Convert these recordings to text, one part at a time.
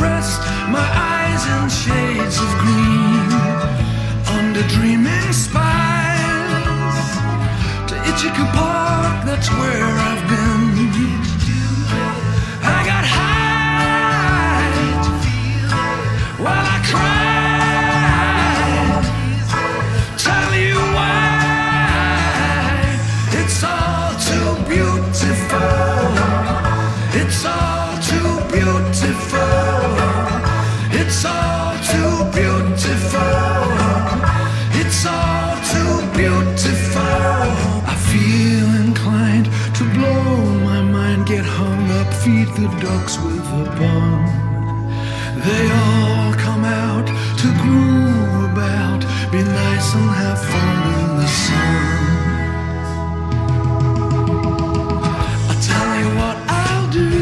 rest my eyes in shades of green under dreaming spires to Itchycoo Park. That's where I've been. I got high while I cried. Tell you why it's all too beautiful. It's all too beautiful. Feed the ducks with a bun. They all come out to groove about, be nice and have fun in the sun. I tell you what I'll do.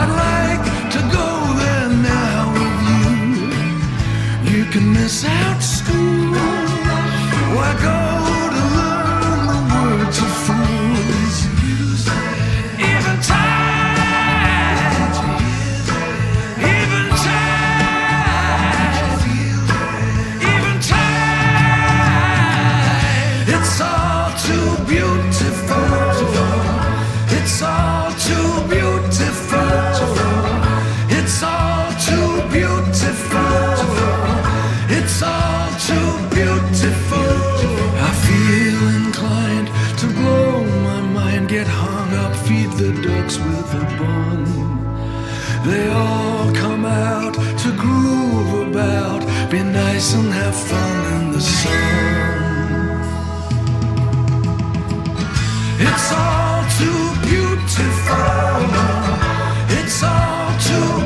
I'd like to go there now with you. You can miss out school. Why go It's all too beautiful. It's all too beautiful. I feel inclined to blow my mind, get hung up, feed the ducks with a bun. They all come out to groove about, be nice and have fun in the sun. It's all too beautiful. It's all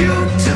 you